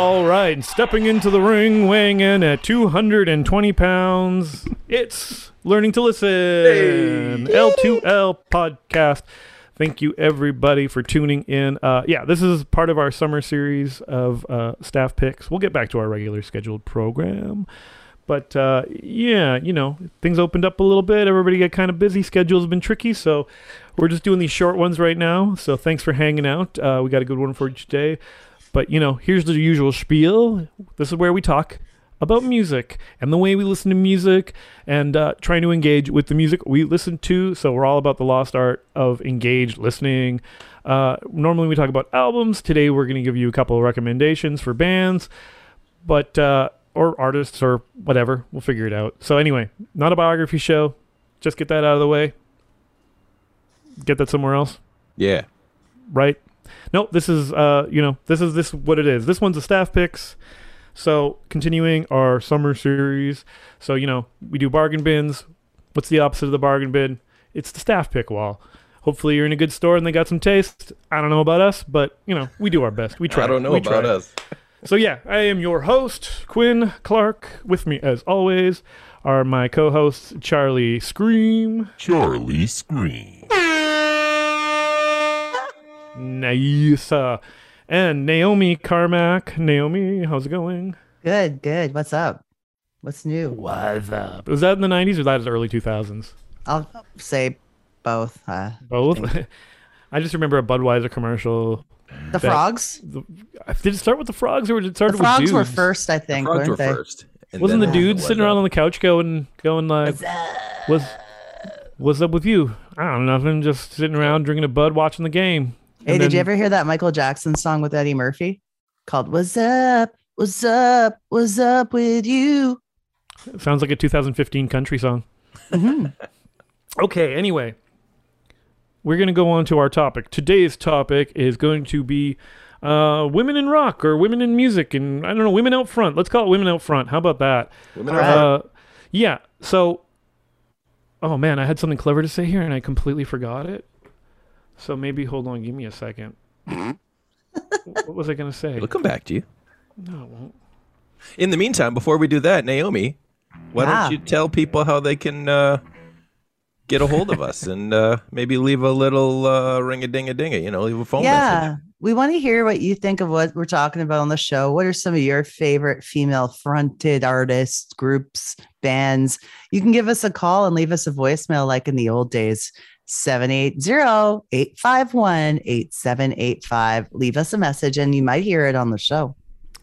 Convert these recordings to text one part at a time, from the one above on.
All right, stepping into the ring, weighing in at 220 pounds, it's Learning to Listen, L2L podcast. Thank you, everybody, for tuning in. Uh, yeah, this is part of our summer series of uh, staff picks. We'll get back to our regular scheduled program. But uh, yeah, you know, things opened up a little bit. Everybody got kind of busy. Schedule's been tricky, so we're just doing these short ones right now. So thanks for hanging out. Uh, we got a good one for each day. But you know, here's the usual spiel. This is where we talk about music and the way we listen to music and uh, trying to engage with the music we listen to. So we're all about the lost art of engaged listening. Uh, normally we talk about albums. Today we're going to give you a couple of recommendations for bands, but uh, or artists or whatever. We'll figure it out. So anyway, not a biography show. Just get that out of the way. Get that somewhere else. Yeah. Right? No, this is uh, you know, this is this what it is. This one's a staff picks. So continuing our summer series. So, you know, we do bargain bins. What's the opposite of the bargain bin? It's the staff pick wall. Hopefully you're in a good store and they got some taste. I don't know about us, but you know, we do our best. We try. I don't know we about try. us. So yeah, I am your host, Quinn Clark. With me as always are my co-hosts Charlie Scream. Charlie Scream. Nice. Uh, and Naomi Carmack. Naomi, how's it going? Good, good. What's up? What's new? What's up? Was that in the 90s or that is early 2000s? I'll say both. Uh, Both? I just remember a Budweiser commercial. the That- frogs. The, did it start with the frogs or did it start with The with frogs dudes? were first, I The think, frogs weren't were they? first. and Wasn't the then dude sitting around on the couch going, going like, "What's, what's up with you? I don't know, nothing. Just sitting around drinking a bud, watching the game." Hey, And did you ever hear that Michael Jackson song with Eddie Murphy called "What's Up? What's Up? What's Up with You"? Sounds like a 2015 country song. Mhm. Okay, anyway, we're going to go on to our topic. Today's topic is going to be uh, women in rock or women in music, and I don't know, women out front. Let's call it women out front. How about that? Women All are right. Uh, yeah. So, oh man, I had something clever to say here, and I completely forgot it. So maybe hold on, give me a second. what was I going to say? It'll come back to you. No, it won't. In the meantime, before we do that, Naomi, why Yeah. don't you tell people how they can uh, get a hold of us and uh, maybe leave a little uh, ring a ding a ding a, you know, leave a phone yeah, message. we want to hear what you think of what we're talking about on the show. What are some of your favorite female-fronted artists, groups, bands? You can give us a call and leave us a voicemail like in the old days. 780-851-8785. Leave us a message and you might hear it on the show.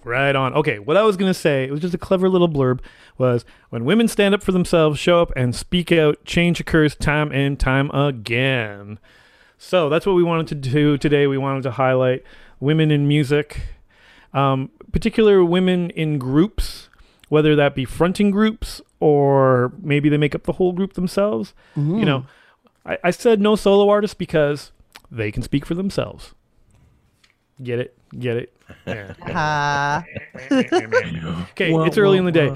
Right on. Okay, what I was going to say, it was just a clever little blurb, was when women stand up for themselves, show up, and speak out, change occurs time and time again. So that's what we wanted to do today. We wanted to highlight women in music, um, particular women in groups, whether that be fronting groups or maybe they make up the whole group themselves. You know, I, I said no solo artists because they can speak for themselves. Get it? Get it? Yeah. Ah. Okay, it's early in the day.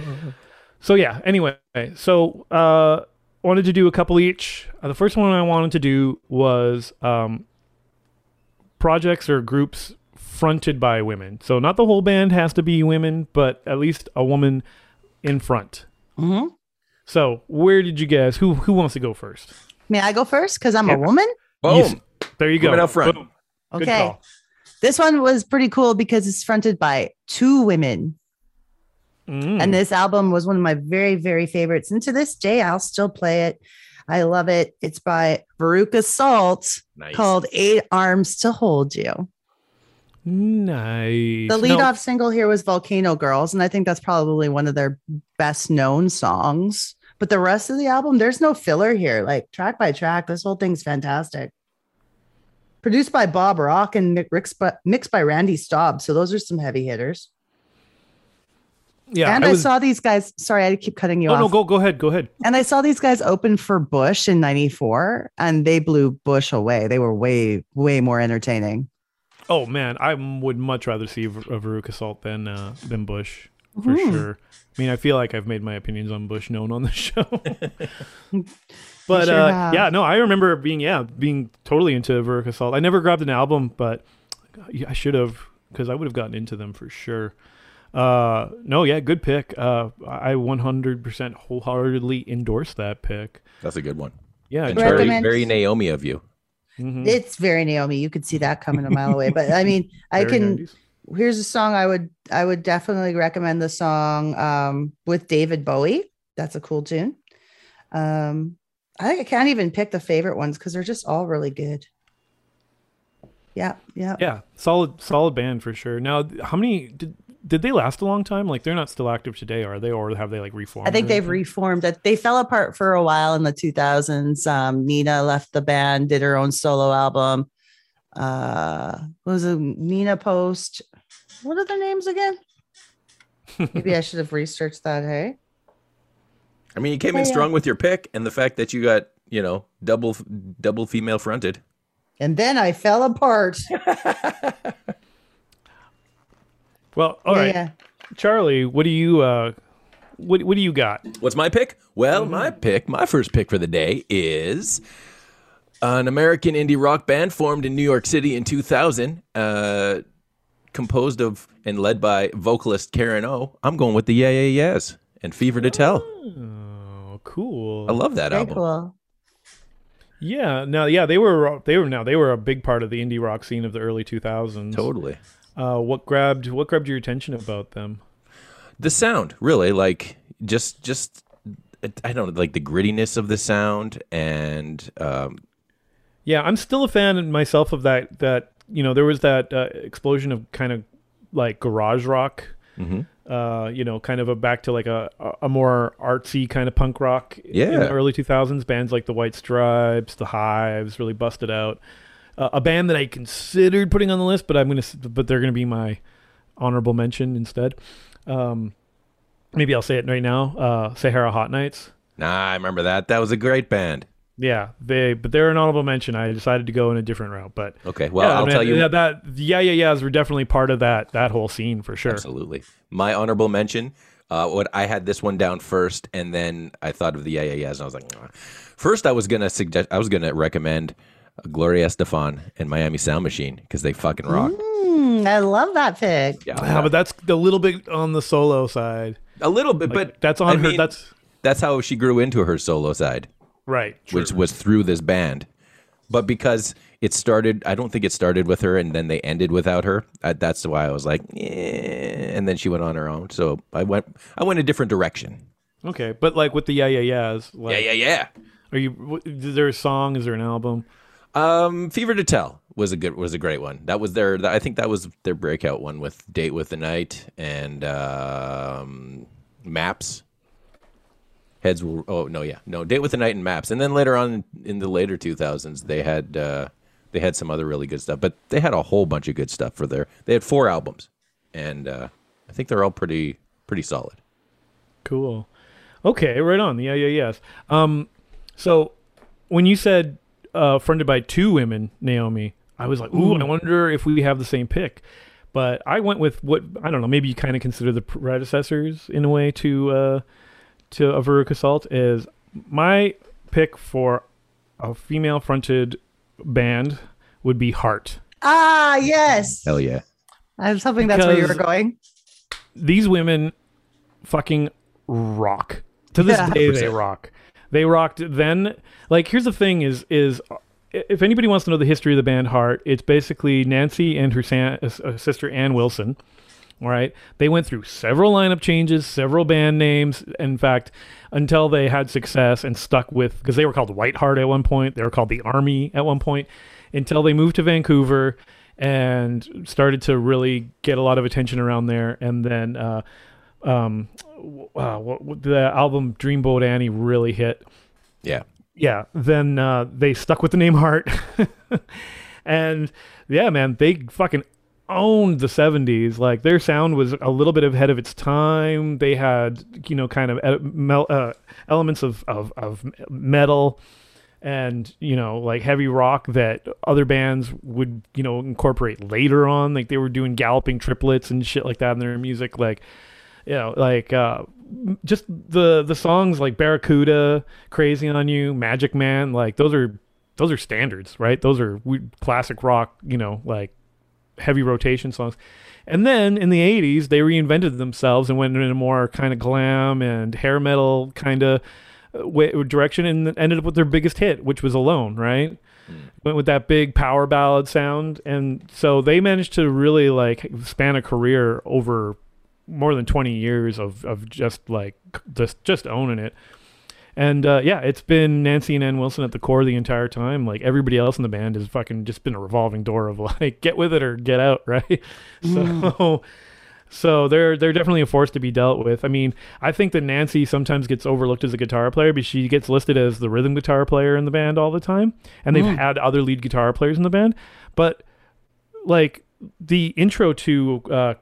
So yeah, anyway, so uh wanted to do a couple each. Uh, the first one I wanted to do was um projects or groups fronted by women. So not the whole band has to be women, but at least a woman in front. hmm So, where did you guess? Who who wants to go first? May I go first? Because I'm Yeah. a woman. Boom. Yes. There you go. Women out front. Boom. Okay. This one was pretty cool because it's fronted by two women. Mm. And this album was one of my very, very favorites. And to this day, I'll still play it. I love it. It's by Veruca Salt Nice. called Eight Arms to Hold You. nice. The lead No, off single here was Volcano Girls. And I think that's probably one of their best known songs. But the rest of the album, there's no filler here. Like track by track, this whole thing's fantastic. Produced by Bob Rock and mi- mixed by, mixed by Randy Staub. So those are some heavy hitters. yeah, and I I, saw these guys. Sorry, I keep cutting you Oh off. no, go go ahead. Go ahead. And I saw these guys open for Bush in 94 and they blew Bush away. They were way, way more entertaining. Oh man, I would much rather see a Veruca Salt than uh, than Bush for sure. I mean, I feel like I've made my opinions on Bush known on the show. but sure uh, yeah, no, I remember being yeah being totally into Veruca Salt. I never grabbed an album, but I should have. because I would have gotten into them for sure. Uh, no, yeah, good pick. Uh, I 100% wholeheartedly endorse that pick. That's a good one. Yeah, And very, very Naomi of you. Mhm. It's very Naomi. You could see that coming a mile away. But I mean, I can 90s. Here's a song I would I would definitely recommend the song um with David Bowie. That's a cool tune. Um I think I can't even pick the favorite ones because they're just all really good. Yeah, yeah. Yeah, solid, solid band for sure. Now, how many did did they last a long time? Like, they're not still active today, are they? Or have they like reformed? I think they've reformed it. They fell apart for a while in the 2000s. Um, Nina left the band, did her own solo album. Uh, what was it Nina Post? What are their names again? Maybe I should have researched that. Hey, I mean, you came in Yeah, yeah. strong with your pick, and the fact that you got you know double double female fronted. and then I fell apart. Well, all yeah, right, yeah. Charlie, what do you uh, what what do you got? What's my pick? Well, Mm-hmm. my pick, my first pick for the day is an American indie rock band formed in New York City in 2000, uh, composed of and led by vocalist Karen O. I'm going with the Yeah Yeah Yeahs and Fever to Tell. Oh, cool. I love that Very album. cool. Yeah, no, yeah, they were they were now they were a big part of the indie rock scene of the early 2000s. Totally. Uh, what grabbed what grabbed your attention about them? The sound, really, like just just I don't know, like the grittiness of the sound and um, Yeah, I'm still a fan myself of that. That you know, there was that uh, explosion of kind of like garage rock. mhm. Uh, you know, kind of a back to like a a more artsy kind of punk rock. Yeah. in the early 2000s, bands like the White Stripes, the Hives, really busted out. Uh, a band that I considered putting on the list, but I'm gonna, but they're gonna be my honorable mention instead. Um, maybe I'll say it right now. Uh, Sahara Hot Nights. nah, I remember that. That was a great band. Yeah, they but they're an honorable mention. I decided to go in a different route, but Okay, well, yeah, I'll man, tell you. yeah, that yeah yeah yeahs were definitely part of that that whole scene for sure. Absolutely. My honorable mention. Uh, what I had this one down first, and then I thought of the yeah yeah yeahs, and I was like, "Nah." first I was gonna suggest, I was gonna recommend Gloria Estefan and Miami Sound Machine because they fucking rock. Mm, I love that pick. Yeah, Yeah, but that's a little bit on the solo side. a little bit, Like, but that's on I her. mean, that's that's how she grew into her solo side, right. which was through this band. But because it started, I don't think it started with her, and then they ended without her. Uh, that's why I was like, yeah. And then she went on her own, so I went, I went a different direction. okay, but like with the yeah yeah yeahs, like, Yeah, yeah, yeah. Are you? Is there a song? Is there an album? Um, Fever to Tell was a good was a great one. That was their I think that was their breakout one with Date with the Night and um, Maps. Heads will oh no yeah no Date with the Night and Maps and then later on in the later two thousands they had uh, they had some other really good stuff but they had a whole bunch of good stuff for their they had four albums and uh, I think they're all pretty pretty solid. Cool. Okay, right on. Yeah, yeah, yes. Um, so when you said uh, fronted by two women, Naomi, I was like, ooh, I wonder if we have the same pick. But I went with what I don't know. Maybe you kind of consider the predecessors in a way to uh, to a Veruca Salt is my pick for a female fronted band would be Heart. Ah, yes. Hell yeah! I was hoping that's where you were going. these women fucking rock to this Yeah. day they rock they rocked then like here's the thing is is if anybody wants to know the history of the band heart it's basically nancy and her san- uh, sister ann wilson all right? They went through several lineup changes several band names in fact until they had success and stuck with because they were called white heart at one point they were called the army at one point until they moved to vancouver and started to really get a lot of attention around there. And then uh, um, uh, the album Dreamboat Annie really hit. Yeah, Yeah, then uh, they stuck with the name Heart, and yeah, man, they fucking owned the '70s. Like their sound was a little bit ahead of its time. They had you know kind of uh, elements of, of of metal and you know like heavy rock that other bands would you know incorporate later on like they were doing galloping triplets and shit like that in their music like you know like uh just the the songs like barracuda crazy on you magic man like those are those are standards right those are classic rock you know like heavy rotation songs. And then in the 80s, they reinvented themselves and went in a more kind of glam and hair metal kind of uh, w- direction and ended up with their biggest hit, which was Alone, right? Hmm. Went with that big power ballad sound. And so they managed to really like span a career over more than 20 years of, of just like just just owning it. And uh, yeah, it's been Nancy and Ann Wilson at the core the entire time. Like everybody else in the band has fucking just been a revolving door of like get with it or get out, right? So so they're they're definitely a force to be dealt with. I mean, I think that Nancy sometimes gets overlooked as a guitar player, but she gets listed as the rhythm guitar player in the band all the time. And they've had other lead guitar players in the band, but like the intro to uh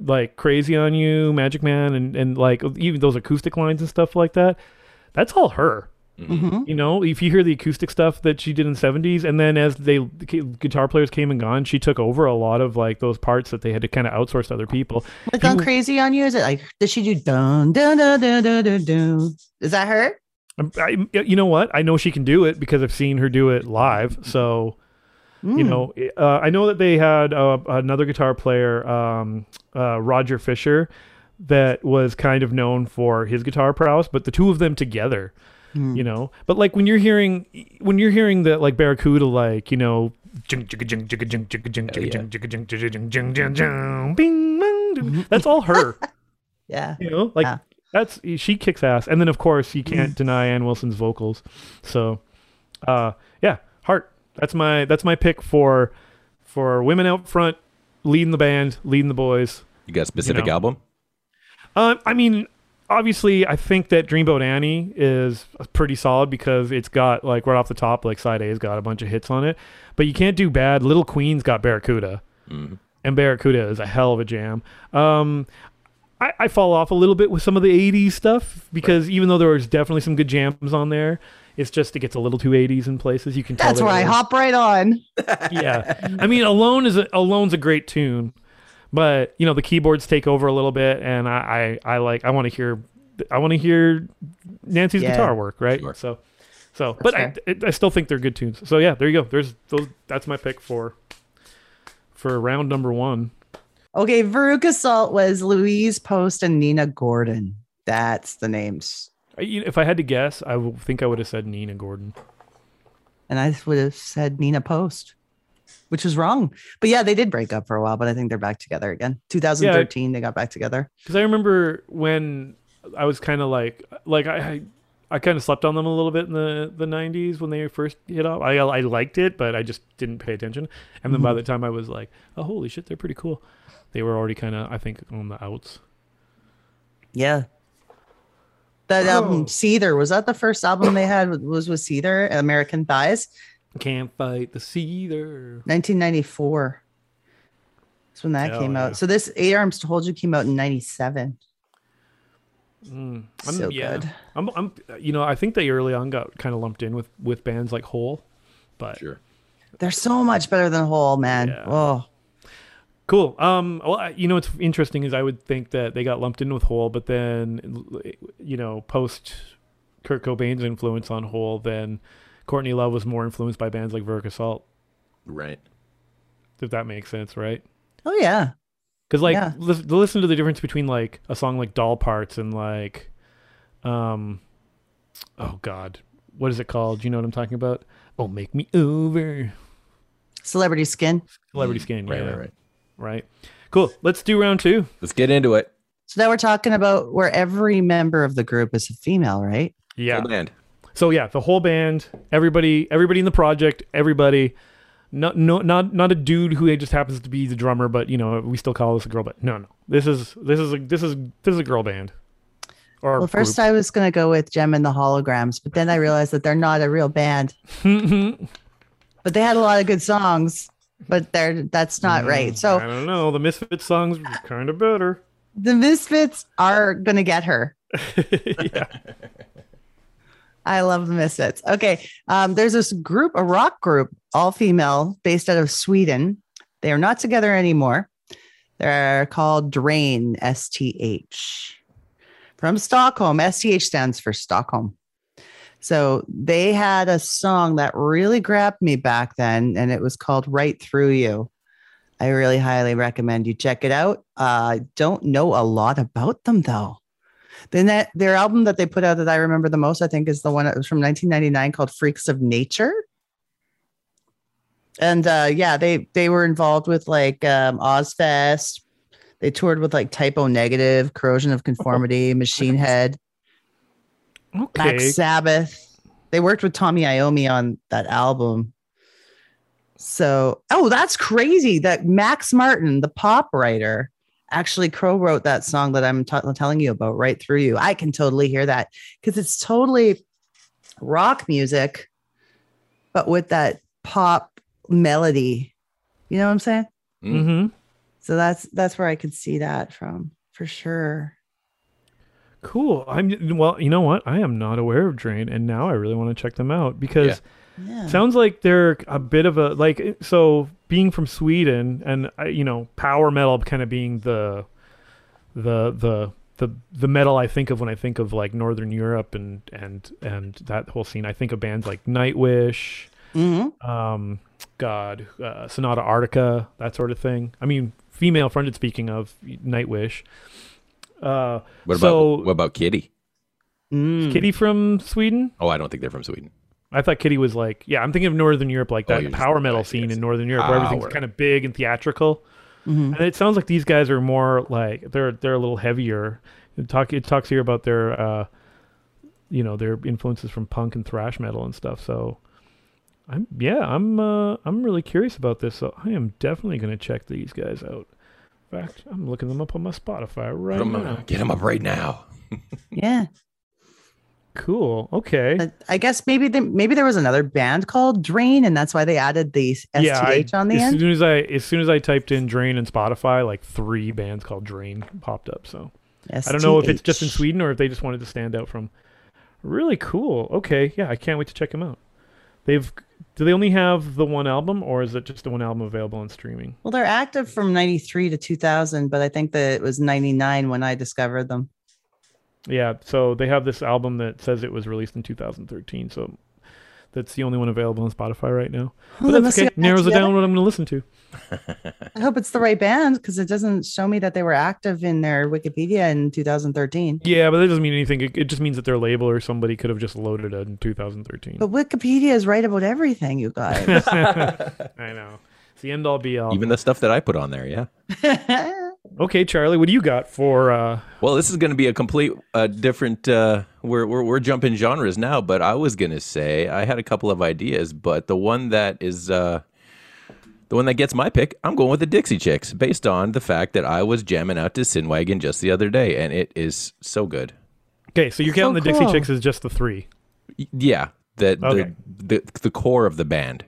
like Crazy on You, Magic Man and and like even those acoustic lines and stuff like that, that's all her. Mhm. You know, if you hear the acoustic stuff that she did in the 70s, and then as they the guitar players came and gone, she took over a lot of like those parts that they had to kind of outsource to other people. Like on You- Crazy on You, is it like did she do dun dun dun dun dun dun? dun? Is that her? I, you know what? I know she can do it because I've seen her do it live. So, you Mm. know, uh, I know that they had uh, another guitar player, um, uh, Roger Fisher, that was kind of known for his guitar prowess, but the two of them together, mm. you know. But like when you're hearing when you're hearing that like Barracuda, like you know, that's all her. yeah, you know, like yeah. that's she kicks ass, and then of course you can't deny Ann Wilson's vocals. So, uh, yeah, heart. That's my that's my pick for for women out front, leading the band, leading the boys. You got a specific you know. album? Uh, I mean, obviously, I think that Dreamboat Annie is pretty solid because it's got like right off the top, like side A's got a bunch of hits on it. But you can't do bad. Little Queen's got Barracuda, Mm. and Barracuda is a hell of a jam. Um, I, I fall off a little bit with some of the 80s stuff because even though there was definitely some good jams on there, it's just it gets a little too 80s in places. You can tell That's that where I hop right on. yeah. I mean, Alone is a, Alone's a great tune, but you know the keyboards take over a little bit, and I I, I like I want to hear I want to hear Nancy's Yeah. guitar work, right? Sure. So, so, but I, I still think they're good tunes. So yeah, there you go. There's those. That's my pick for for round number one. Okay, Veruca Salt was Louise Post and Nina Gordon. That's the names. I, you know, if I had to guess, I think I would have said Nina Gordon. And I would have said Nina Post, which was wrong. But yeah, they did break up for a while, but I think they're back together again. 2013, they got back together. Because I remember when I was kind of like, like I, I, I kind of slept on them a little bit in the the '90s when they first hit off. I I liked it, but I just didn't pay attention. And then by mm-hmm. the time I was like, oh holy shit, they're pretty cool. They were already kind of, I think, on the outs. Yeah. That um, Oh. album, Seether, was that the first album they had? Was with Seether, American Thighs, Can't fight the Seether. 1994. That's when that Hell came yeah. out. So this Eight Arms to Hold You came out in 97. Mm, I'm, So yeah, good. I'm, I'm, you know, I think they early on got kind of lumped in with with bands like Hole, but Sure. They're so much better than Hole, man. Yeah. Oh, Cool. Um, well, I- you know what's interesting is I would think that they got lumped in with Hole, but then, you know, post Kurt Cobain's influence on Hole, then Courtney Love was more influenced by bands like Veruca Salt, Right. if that makes sense, right? oh yeah. Because like, Yeah. lis- listen to the difference between like a song like Doll Parts and like, um, oh God, what is it called? Do you know what I'm talking about? Oh, make me over. Celebrity Skin. Celebrity Skin. Right, yeah, right, right. right. Cool. Let's do round two. Let's get into it. So now we're talking about where every member of the group is a female, right? Yeah. Full band. So yeah, the whole band, everybody, everybody in the project, everybody. Not no not not a dude who just happens to be the drummer, but you know we still call this a girl band. No, no, this is this is a this is this is a girl band. Or Well, first I was going to go with Jem and the Holograms, but then I realized that they're not a real band. But they had a lot of good songs, but they're that's not right. Mm, so I don't know. The Misfits songs were kind of better. the Misfits are going to get her. yeah. I love the Misfits. Okay. Um, there's this group, a rock group, all female, based out of Sweden. They are not together anymore. They're called Drain, S T H. From Stockholm. S T H stands for Stockholm. So they had a song that really grabbed me back then, and it was called Right Through You. I really highly recommend you check it out. I uh, don't know a lot about them though. Then that their album that they put out that I remember the most, I think, is the one that was from 1999 called Freaks of Nature. And uh, yeah, they they were involved with like um, Ozzfest. They toured with like Type O Negative, Corrosion of Conformity, Machine Head, Okay. Black Sabbath. They worked with Tommy Iommi on that album. So, oh, that's crazy that Max Martin, the pop writer, actually crow wrote that song that I'm t- telling you about right through you. I can totally hear that because it's totally rock music, but with that pop melody. You know what I'm saying? Mm-hmm. So that's that's where I could see that from for sure. Cool. I'm well. You know what? I am not aware of Drain, and now I really want to check them out because Yeah. Sounds like they're a bit of a like. So being from Sweden, and you know, power metal kind of being the the the the the metal I think of when I think of like Northern Europe and and and that whole scene. I think of bands like Nightwish, Mhm. um, God, uh, Sonata Arctica, that sort of thing. I mean, female fronted. Speaking of Nightwish, uh, What about so what about Kitty? Mm. Kitty from Sweden. Oh, I don't think they're from Sweden. I thought Kitty was like, yeah, I'm thinking of Northern Europe, like Oh, that you're power metal scene this. in Northern Europe, where everything's kind of big and theatrical. Mhm. And it sounds like these guys are more like they're they're a little heavier. It talk it talks here about their uh, you know, their influences from punk and thrash metal and stuff. So I'm yeah, I'm uh, I'm really curious about this. So I am definitely going to check these guys out. In fact, I'm looking them up on my Spotify right Put 'em- now. get them up right now. Yeah. Cool. Okay. But I guess maybe maybe there was another band called Drain, and that's why they added the STH I- on the as end. soon as I as soon as I typed in Drain in Spotify, like three bands called Drain popped up. So I don't know if it's just in Sweden or if they just wanted to stand out from. Really cool. Okay, yeah, I can't wait to check them out. They've do they only have the one album or is it just the one album available on streaming? Well, they're active from '93 to 2000, but I think that it was '99 when I discovered them. Yeah, so they have this album that says it was released in 2013. So that's the only one available on Spotify right now. Well, But they that's okay. Narrows it down what I'm going to listen to. I hope it's the right band because it doesn't show me that they were active in their Wikipedia in 2013. Yeah, but that doesn't mean anything. It, it just means that their label or somebody could have just loaded it in 2013. But Wikipedia is right about everything, you guys. I know. It's the end all be all. Even the stuff that I put on there, yeah. Okay, Charlie, what do you got for uh Well, this is going to be a complete uh, different. Uh, we're, we're we're jumping genres now, but I was going to say I had a couple of ideas, but the one that is uh, the one that gets my pick, I'm going with the Dixie Chicks, based on the fact that I was jamming out to Sin Wagon just the other day, and it is so good. Okay, so you're So counting the Dixie. Chicks as just the three. Y- Yeah, the Okay. the, the the core of the band.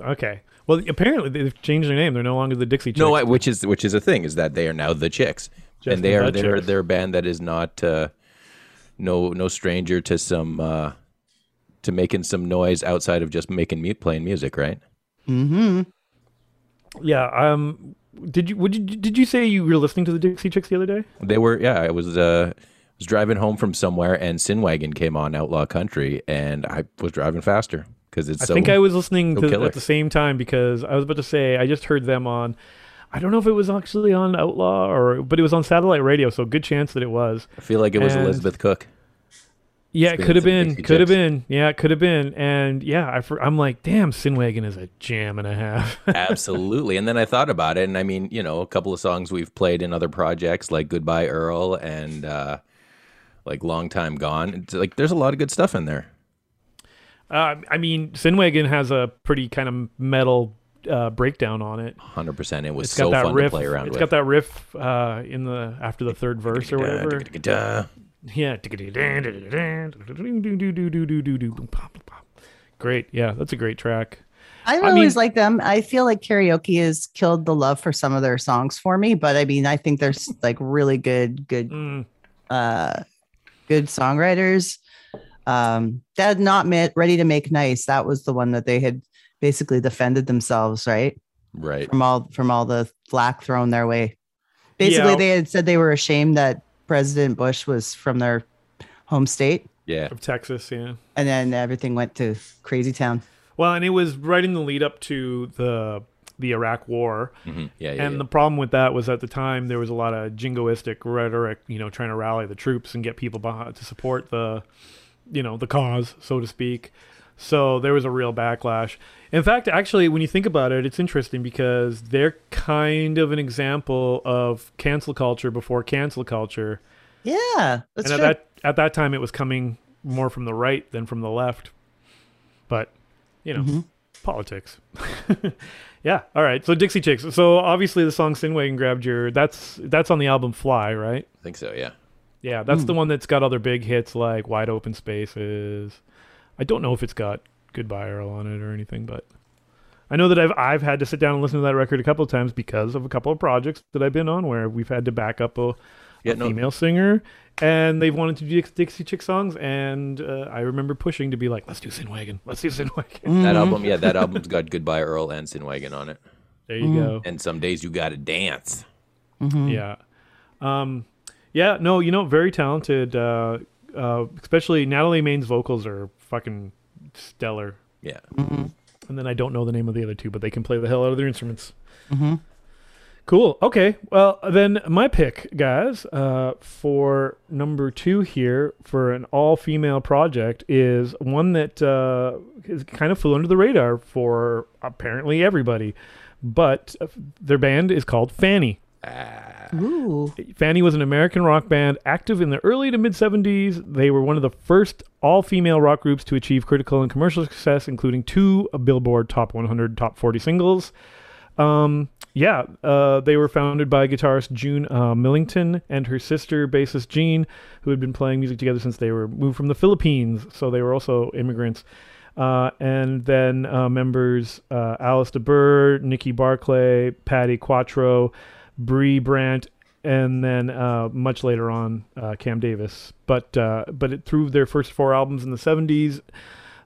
Okay. Well, apparently they've changed their name. They're no longer the Dixie Chicks. No, I, which is which is a thing is that they are now the Chicks, Just and they the are they're Chicks. they're a band that is not uh, no no stranger to some uh, to making some noise outside of just making mute playing music, right? Mm-hmm. yeah. Um. Did you? Would you? Did you say you were listening to the Dixie Chicks the other day? They were yeah. I was uh, was driving home from somewhere, and Sin Wagon came on Outlaw Country, and I was driving faster because it's I so. think I was listening so to killer. at the same time because I was about to say I just heard them on. I don't know if it was actually on Outlaw or, but it was on satellite radio. So good chance that it was. I feel like it was and- Elizabeth Cook. Yeah, it could have been. Could have been. Yeah, it could have been. And yeah, I, I'm like, damn, Sin Wagon is a jam and a half. Absolutely. And then I thought about it, and I mean, you know, a couple of songs we've played in other projects like Goodbye Earl and uh, like Long Time Gone. It's like there's a lot of good stuff in there. Uh, I mean, Sin Wagon has a pretty kind of metal uh, breakdown on it. 100%. It was It's so fun riff. to play around It's with. It's got that riff uh, in the after the third verse or whatever. Yeah. Great. Yeah, that's a great track. I I always mean- like them. I feel like karaoke has killed the love for some of their songs for me, but I mean, I think there's like really good, good, Mm, uh, good songwriters. Um, Dead Not Mit, Ready to Make Nice. That was the one that they had basically defended themselves, right? Right. From all from all the flack thrown their way. Basically, Yeah. they had said they were ashamed that President Bush was from their home state, Yeah. of Texas, yeah. and then everything went to crazy town. Well, and it was right in the lead up to the the Iraq War. Mhm. Yeah, yeah. and yeah. the problem with that was at the time there was a lot of jingoistic rhetoric, you know, trying to rally the troops and get people behind to support the, you know, the cause, so to speak. So there was a real backlash. In fact, actually, when you think about it, it's interesting because they're kind of an example of cancel culture before cancel culture. Yeah, that's and at true. that at that time, it was coming more from the right than from the left. But you know, Mhm. politics. yeah. All right. So Dixie Chicks. So obviously the song Sin Wagon grabbed your. That's that's on the album Fly, right? I think so. Yeah. Yeah. That's Hmm. the one that's got other big hits like Wide Open Spaces. I don't know if it's got Goodbye Earl on it or anything, but I know that I've I've had to sit down and listen to that record a couple of times because of a couple of projects that I've been on where we've had to back up a, Yeah. a No. female singer and they've wanted to do Dixie Chick songs and uh, I remember pushing to be like, let's do Sin Sinwagon, let's do Sin Wagon. That Mhm. album. Yeah. That album's got Goodbye Earl and Sin Wagon on it. There you Mm. go. And some days you gotta dance. Mhm. Yeah. Um, yeah, no, you know, very talented. Uh, uh, especially Natalie Maines' vocals are fucking stellar. Yeah. Mhm. And then I don't know the name of the other two, but they can play the hell out of their instruments. Mhm. Cool. Okay. Well, then my pick, guys, uh, for number two here for an all-female project is one that uh, is kind of flew under the radar for apparently everybody, but uh, their band is called Fanny. Ooh. Fanny was an American rock band active in the early to mid 70s. They were one of the first all female rock groups to achieve critical and commercial success, including two Billboard Top 100, Top 40 singles. Um, yeah, uh, they were founded by guitarist June uh, Millington and her sister, bassist Jean, who had been playing music together since they were moved from the Philippines. So they were also immigrants. Uh, and then uh, members uh, Alice de Buhr, Nikki Barclay, Patti Quatro, Bree Brandt, and then uh, much later on uh, Cam Davis. But uh, but it, through their first four albums in the '70s,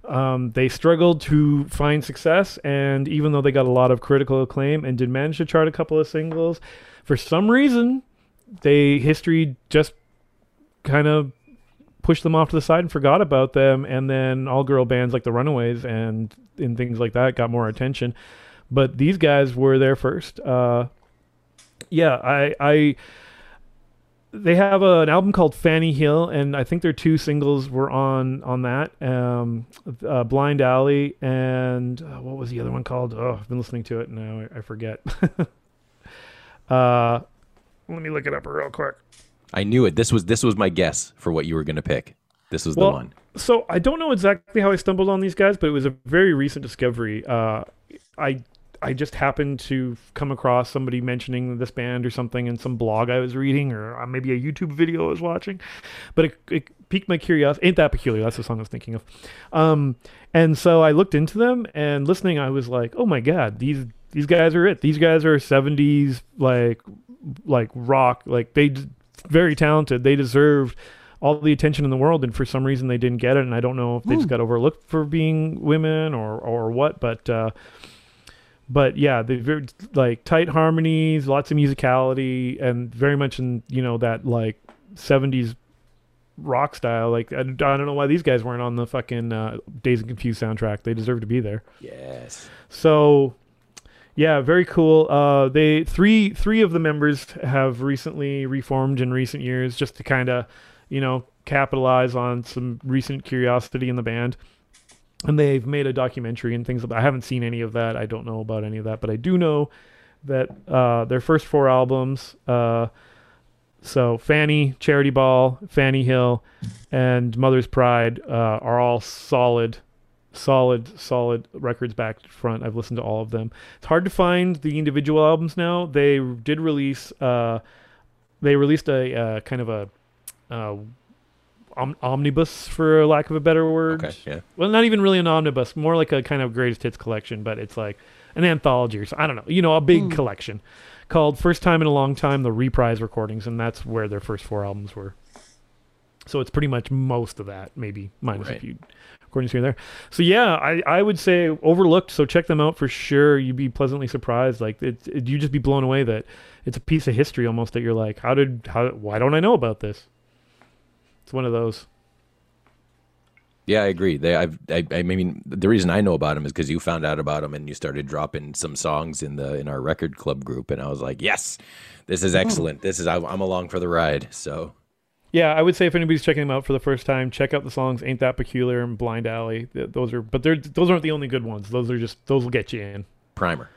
um, they struggled to find success, and even though they got a lot of critical acclaim and did manage to chart a couple of singles, for some reason, they history just kind of pushed them off to the side and forgot about them. And then all girl bands like the Runaways and and things like that got more attention. But these guys were there first. Uh, yeah, I I they have a, an album called Fanny Hill, and I think their two singles were on on that. Um, uh, Blind Alley and uh, what was the other one called? Oh, I've been listening to it now. I, I forget. uh, let me look it up real quick. I knew it. This was this was my guess for what you were gonna pick. This was Well, the one. So I don't know exactly how I stumbled on these guys, but it was a very recent discovery. Uh, I I just happened to come across somebody mentioning this band or something in some blog I was reading, or uh, maybe a YouTube video I was watching. But it, it piqued my curiosity. Ain't that peculiar? That's the song I was thinking of. Um, and so I looked into them, and listening, I was like, oh my god, these these guys are it. These guys are '70s like like rock. Like they very talented. They deserved all the attention in the world, and for some reason they didn't get it. And I don't know if they just got overlooked for being women or or what, but. Uh, but yeah, they very like tight harmonies, lots of musicality, and very much in you know that like '70s rock style. Like I, I don't know why these guys weren't on the fucking uh, Dazed and Confused soundtrack. They deserve to be there. Yes. So, yeah, very cool. Uh, they three three of the members have recently reformed in recent years, just to kind of, you know, capitalize on some recent curiosity in the band. And they've made a documentary and things. I haven't seen any of that. I don't know about any of that, but I do know that uh, their first four albums. Uh, so Fanny, Charity Ball, Fanny Hill, and Mother's Pride uh, are all solid solid solid records back front i've listened to all of them it's hard to find the individual albums now they did release uh they released a uh, kind of a uh om- omnibus for lack of a better word Okay. Yeah. well not even really an omnibus more like a kind of greatest hits collection but it's like an anthology or so i don't know you know a big Hmm. collection called first time in a long time the reprise recordings and that's where their first four albums were so it's pretty much most of that maybe minus a Right. few recordings here and there so yeah i i would say overlooked so check them out for sure you'd be pleasantly surprised like it, it you just be blown away that it's a piece of history almost that you're like how did how why don't i know about this it's one of those Yeah, I agree. They, I've, I, I mean, the reason I know about him is because you found out about him and you started dropping some songs in the in our record club group, and I was like, yes, this is oh. excellent. This is I'm along for the ride. So Yeah, I would say if anybody's checking them out for the first time, check out the songs "Ain't That Peculiar" and "Blind Alley." Those are, but they're those aren't the only good ones. Those are just those will get you in. primer.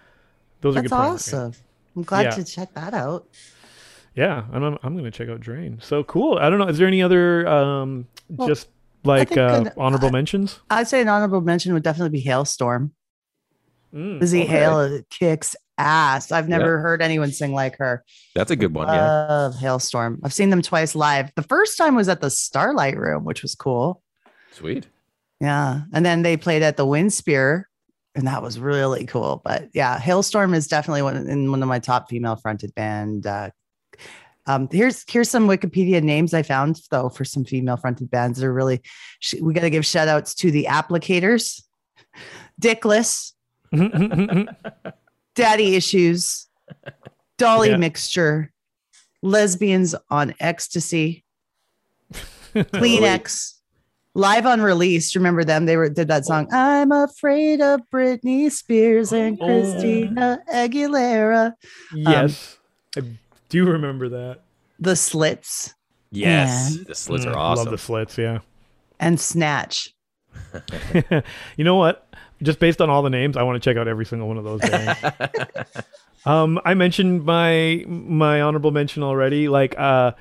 Those are That's good. primer, yeah. awesome. I'm glad Yeah. to check that out. Yeah, and I'm I'm going to check out Drain. So cool. I don't know. Is there any other um Well, just like think uh, an- honorable mentions? I'd say an honorable mention would definitely be Halestorm. Mm, Lizzie okay. Hale kicks ass. I've never heard anyone sing like her. That's a good one. Yeah. Love Halestorm. I've seen them twice live. The first time was at the Starlight Room, which was cool. Sweet. Yeah. And then they played at the Winspear, and that was really cool. But yeah, Halestorm is definitely one in one of my top female fronted band. Uh, um, here's here's some Wikipedia names I found though for some female fronted bands that are really we got to give shout outs to the Applicators, Dickless, Daddy Issues, Dolly Yeah. Mixture, Lesbians on Ecstasy, Kleenex, live on release. Remember them? They were did that song. I'm afraid of Britney Spears and Oh. Christina Aguilera. yes, I do you remember that. The Slits Yes. Yeah. The slits Mm, are awesome. Love the slits. Yeah. and Snatch. you know what? Just based on all the names, I want to check out every single one of those bands. um, I mentioned my my honorable mention already. Like, uh,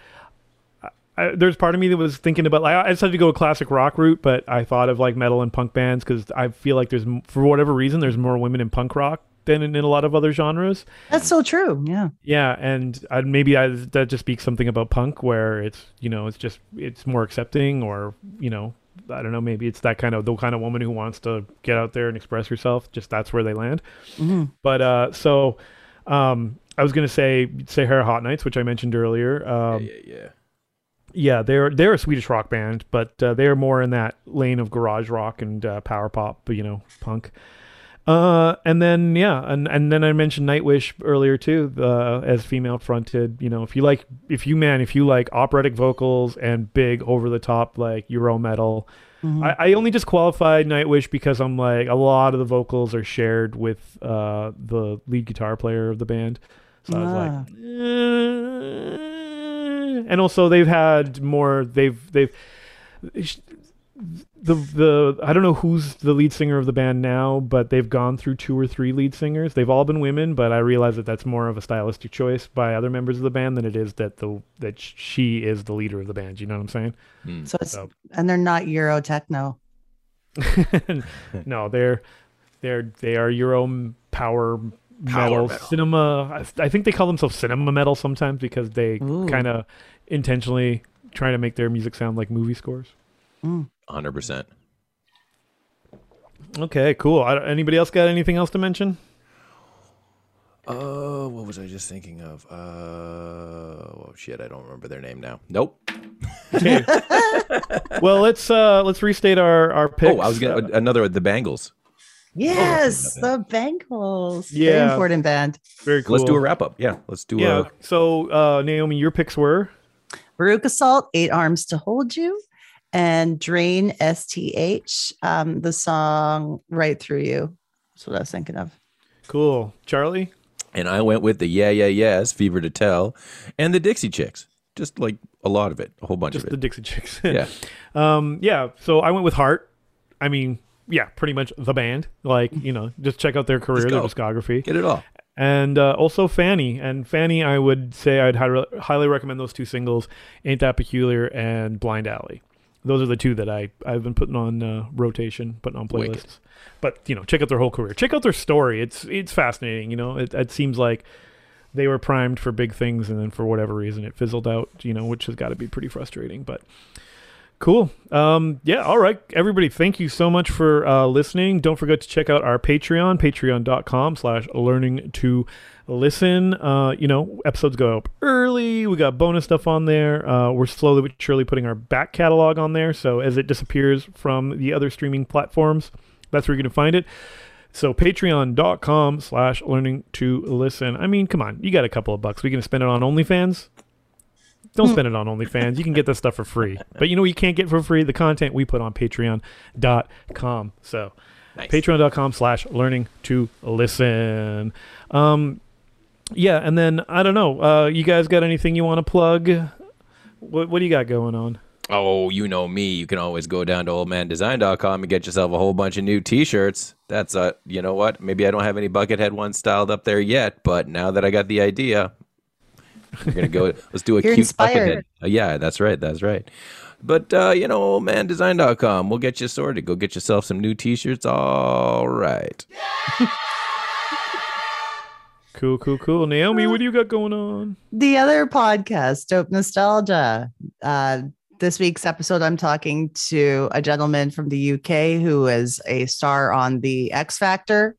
I, there's part of me that was thinking about like I decided to go a classic rock route, but I thought of like metal and punk bands because I feel like there's for whatever reason there's more women in punk rock than in, in a lot of other genres. That's so true. Yeah. Yeah, and I, maybe I, that just speaks something about punk where it's you know it's just it's more accepting or you know I don't know maybe it's that kind of the kind of woman who wants to get out there and express herself. Just that's where they land. Mhm. But uh, so um, I was gonna say Sahara Hot Nights, which I mentioned earlier. Um, yeah, yeah, yeah. yeah, they're they're a Swedish rock band, but uh, they're more in that lane of garage rock and uh, power pop, you know, punk. Uh, and then yeah, and and then I mentioned Nightwish earlier too, uh, as female fronted. You know, if you like, if you man, if you like operatic vocals and big over the top like Euro metal, Mhm. I, I only disqualified Nightwish because I'm like a lot of the vocals are shared with uh, the lead guitar player of the band. So I was Ah. like, eh. and also they've had more. They've they've the the I don't know who's the lead singer of the band now, but they've gone through two or three lead singers. They've all been women, but I realize that that's more of a stylistic choice by other members of the band than it is that the that she is the leader of the band. You know what I'm saying? Hmm. So it's So- and they're not Euro techno. no, they're they're they are Euro m- power, Power metal, metal. cinema. I, I think they call themselves cinema metal sometimes because they kind of intentionally try to make their music sound like movie scores. Hundred percent. Okay, cool. I, anybody else got anything else to mention? Oh, what was I just thinking of? Uh, oh shit, I don't remember their name now. Nope. well, let's uh let's restate our our picks. Oh, I was gonna another the Bangles. Yes, the Bangles. Very Yeah. important band. very cool. Let's do a wrap up. Yeah, let's do Yeah. a So, uh, Naomi, your picks were Veruca Salt, Eight Arms to Hold You, and Drain STH, um, the song Right Through You. That's what I was thinking of. cool. Charlie. and I went with the Yeah Yeah Yeahs, Fever to Tell, and the Dixie Chicks. Just like a lot of it, a whole bunch Just of it. Just the. Dixie Chicks. yeah, Um, yeah. So I went with Heart. I mean, yeah, pretty much the band. Like, you know, just check out their career, their go. discography, get it all. and uh, also Fanny. And Fanny, I would say I'd hi- highly recommend those two singles, "Ain't That Peculiar" and "Blind Alley." Those are the two that I I've been putting on uh, rotation, putting on playlists. Wicked. But you know, check out their whole career. Check out their story. It's it's fascinating. You know, it, it seems like they were primed for big things, and then for whatever reason, it fizzled out. You know, which has got to be pretty frustrating. But Cool. Um, yeah, all right. Everybody, thank you so much for uh, listening. Don't forget to check out our Patreon, patreon.com slash learning to listen. Uh, you know, episodes go up early. We got bonus stuff on there. Uh, we're slowly but surely putting our back catalog on there. So as it disappears from the other streaming platforms, that's where you're going to find it. So patreon.com slash learning to listen. I mean, come on. You got a couple of bucks. We to spend it on OnlyFans? don't spend it on OnlyFans. You can get this stuff for free. But you know what you can't get for free? The content we put on patreon.com. So Nice. patreon.com slash learning to listen. Um, yeah, and then I don't know. Uh, you guys got anything you want to plug? What What do you got going on? Oh, you know me. You can always go down to oldmandesign.com and get yourself a whole bunch of new t-shirts. That's a, you know what? Maybe I don't have any buckethead ones styled up there yet, but now that I got the idea, we're gonna go let's do a cute inspired. buckethead. Uh, yeah, that's right, that's right. But uh, you know, oldmandesign.com, we'll get you sorted. Go get yourself some new t-shirts. All right. Cool, cool, cool. Naomi, what do you got going on? the other podcast, Dope Nostalgia. Uh, this week's episode, I'm talking to a gentleman from the UK who is a star on the X Factor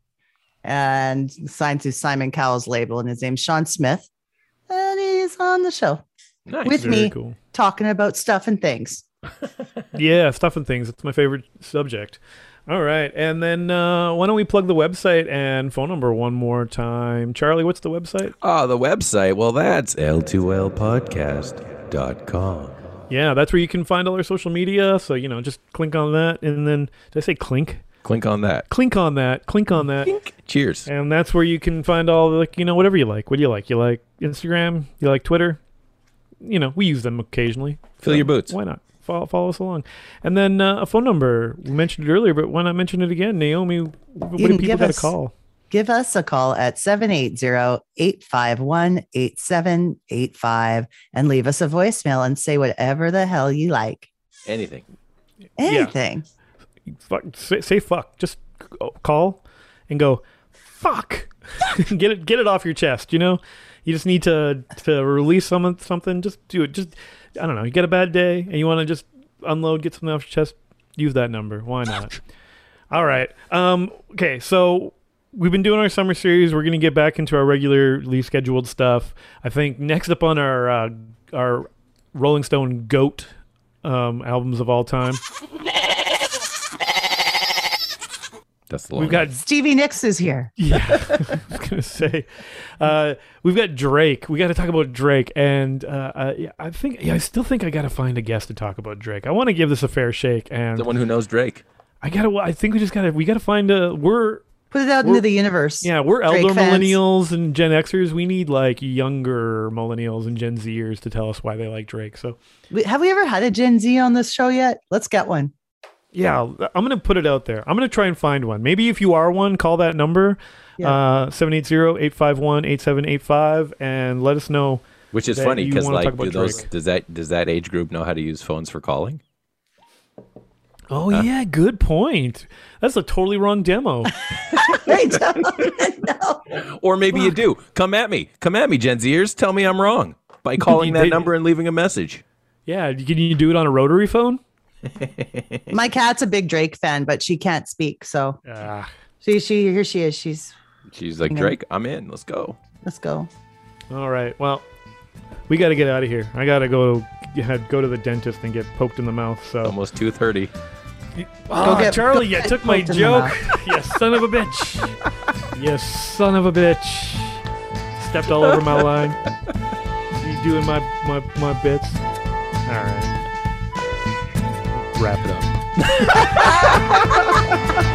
and signed to Simon Cowell's label, and his name's Sean Smith. And he's on the show Nice. with Very me cool. talking about stuff and things. Yeah, stuff and things. It's my favorite subject. All right. And then uh, why don't we plug the website and phone number one more time? Charlie, what's the website? Oh, the website. Well, that's l2lpodcast.com. Yeah, that's where you can find all our social media. So, you know, just click on that. And then, did I say clink? Click on that. Clink on that. Clink on that. Clink. Cheers. And that's where you can find all the, like, you know, whatever you like. What do you like? You like Instagram? You like Twitter? You know, we use them occasionally. Fill your boots. Why not? Follow, follow us along. And then uh, a phone number. We mentioned it earlier, but why not mention it again? Naomi, what do people give got to us- call? Give us a call at 780-851-8785 and leave us a voicemail and say whatever the hell you like. Anything. Anything. Fuck, say, say fuck. Just call and go fuck. get it get it off your chest. You know, you just need to to release some something. Just do it. Just I don't know. You get a bad day and you want to just unload, get something off your chest. Use that number. Why not? All right. Um. Okay. So we've been doing our summer series. We're gonna get back into our regularly scheduled stuff. I think next up on our uh, our Rolling Stone goat um, albums of all time. That's the long We've got Stevie Nicks is here. Yeah, I was gonna say, uh, we've got Drake. We got to talk about Drake, and uh, uh, yeah, I think, yeah, I still think I got to find a guest to talk about Drake. I want to give this a fair shake, and the one who knows Drake. I gotta. I think we just gotta. We gotta find a. We're Put it out into the universe. yeah, we're Drake elder fans. millennials and Gen Xers. We need like younger millennials and Gen Zers to tell us why they like Drake. So We- Have we ever had a Gen Z on this show yet? Let's get one. Yeah, I'm gonna put it out there. I'm gonna try and find one. Maybe if you are one, call that number. Yeah. Uh, 780-851-8785 and let us know Which is funny because like do those Drake. does that does that age group know how to use phones for calling? Oh yeah, good point. That's a totally wrong demo. I don't know. Or maybe you do. Come at me. Come at me, Gen Zers. Tell me I'm wrong by calling that They- number and leaving a message. yeah, can you do it on a rotary phone? My cat's a big Drake fan, but she can't speak. So Ah, she, she, here she is. She's, She's like, Yeah. Drake, I'm in. Let's go. let's go. all right. Well, we got to get out of here. I got to go yeah, go to the dentist and get poked in the mouth. So, Almost two thirty. oh, get- Charlie, go you took my poked in the joke. you son of a bitch. you son of a bitch. Stepped all over my line. You doing my my my bits? All right wrap it up.